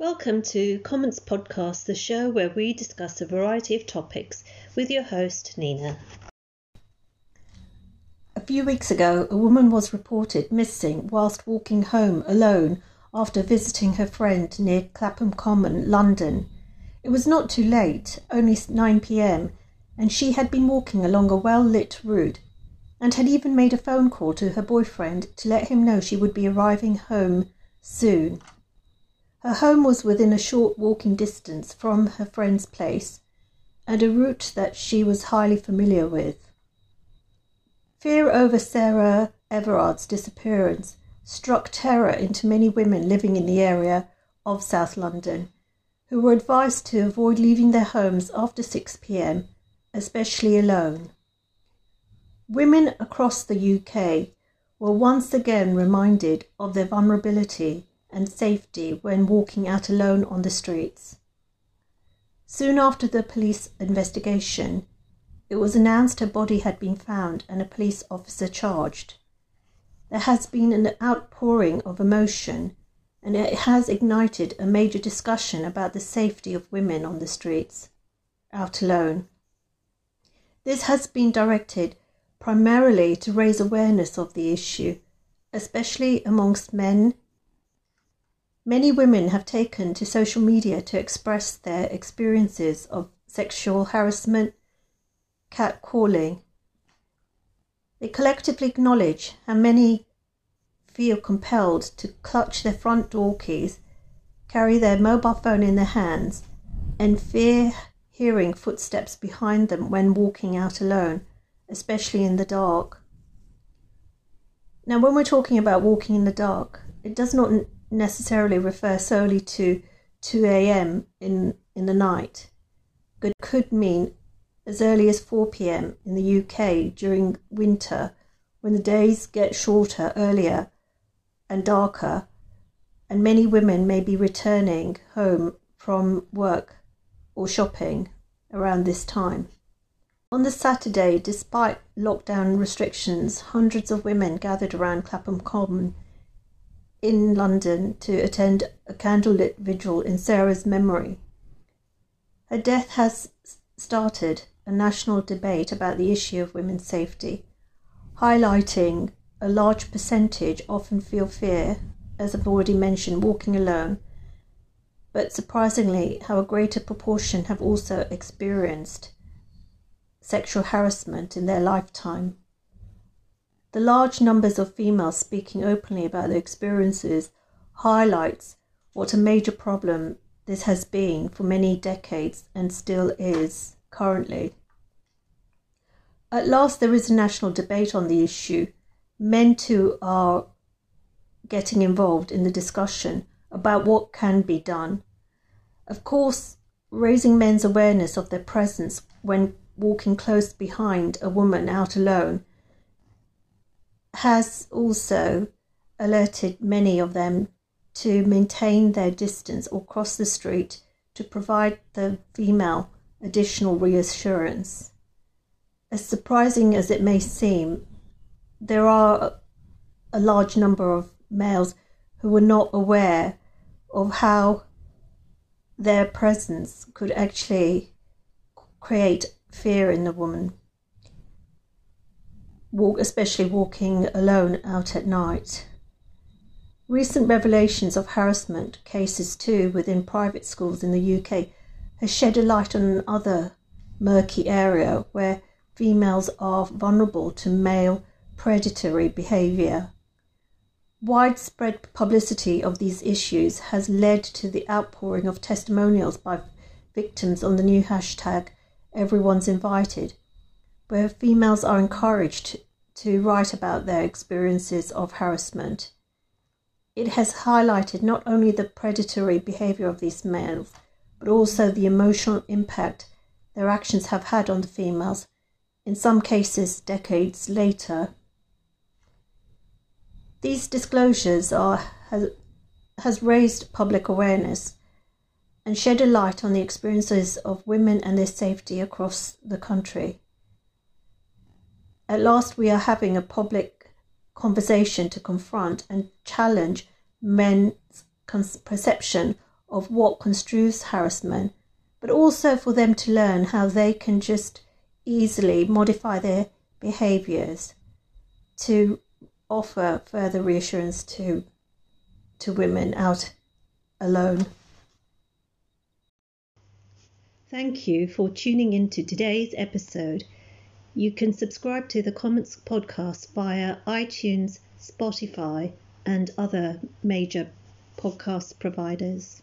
Welcome to Comments Podcast, the show where we discuss a variety of topics with your host, Nina. A few weeks ago, a woman was reported missing whilst walking home alone after visiting her friend near Clapham Common, London. It was not too late, only 9 pm, and she had been walking along a well lit route and had even made a phone call to her boyfriend to let him know she would be arriving home soon. Her home was within a short walking distance from her friend's place and a route that she was highly familiar with. Fear over Sarah Everard's disappearance struck terror into many women living in the area of South London, who were advised to avoid leaving their homes after 6 pm, especially alone. Women across the UK were once again reminded of their vulnerability and safety when walking out alone on the streets. Soon after the police investigation, it was announced her body had been found and a police officer charged. There has been an outpouring of emotion and it has ignited a major discussion about the safety of women on the streets, out alone. This has been directed primarily to raise awareness of the issue, especially amongst men Many women have taken to social media to express their experiences of sexual harassment, catcalling. They collectively acknowledge how many feel compelled to clutch their front door keys, carry their mobile phone in their hands, and fear hearing footsteps behind them when walking out alone, especially in the dark. Now, when we're talking about walking in the dark, it does not necessarily refer solely to 2 a.m. in, in the night, but could mean as early as 4 p.m. in the UK during winter when the days get shorter earlier and darker, and many women may be returning home from work or shopping around this time. On the Saturday, despite lockdown restrictions, hundreds of women gathered around Clapham Common in London to attend a candlelit vigil in Sarah's memory. Her death has started a national debate about the issue of women's safety, highlighting a large percentage often feel fear, as I've already mentioned, walking alone, but surprisingly, how a greater proportion have also experienced sexual harassment in their lifetime. The large numbers of females speaking openly about their experiences highlights what a major problem this has been for many decades and still is currently. At last, there is a national debate on the issue. Men too are getting involved in the discussion about what can be done. Of course, raising men's awareness of their presence when walking close behind a woman out alone has also alerted many of them to maintain their distance or cross the street to provide the female additional reassurance. As surprising as it may seem, there are a large number of males who are not aware of how their presence could actually create fear in the woman walk, especially walking alone out at night. Recent revelations of harassment cases, too, within private schools in the UK has shed a light on another murky area where females are vulnerable to male predatory behaviour. Widespread publicity of these issues has led to the outpouring of testimonials by victims on the new hashtag Everyone's Invited, where females are encouraged to write about their experiences of harassment. It has highlighted not only the predatory behavior of these males, but also the emotional impact their actions have had on the females, in some cases, decades later. These disclosures are, has, has raised public awareness and shed a light on the experiences of women and their safety across the country. At last, we are having a public conversation to confront and challenge men's perception of what construes harassment, but also for them to learn how they can just easily modify their behaviors to offer further reassurance to to women out alone. Thank you for tuning in to today's episode. You can subscribe to the Comments podcast via iTunes, Spotify, and other major podcast providers.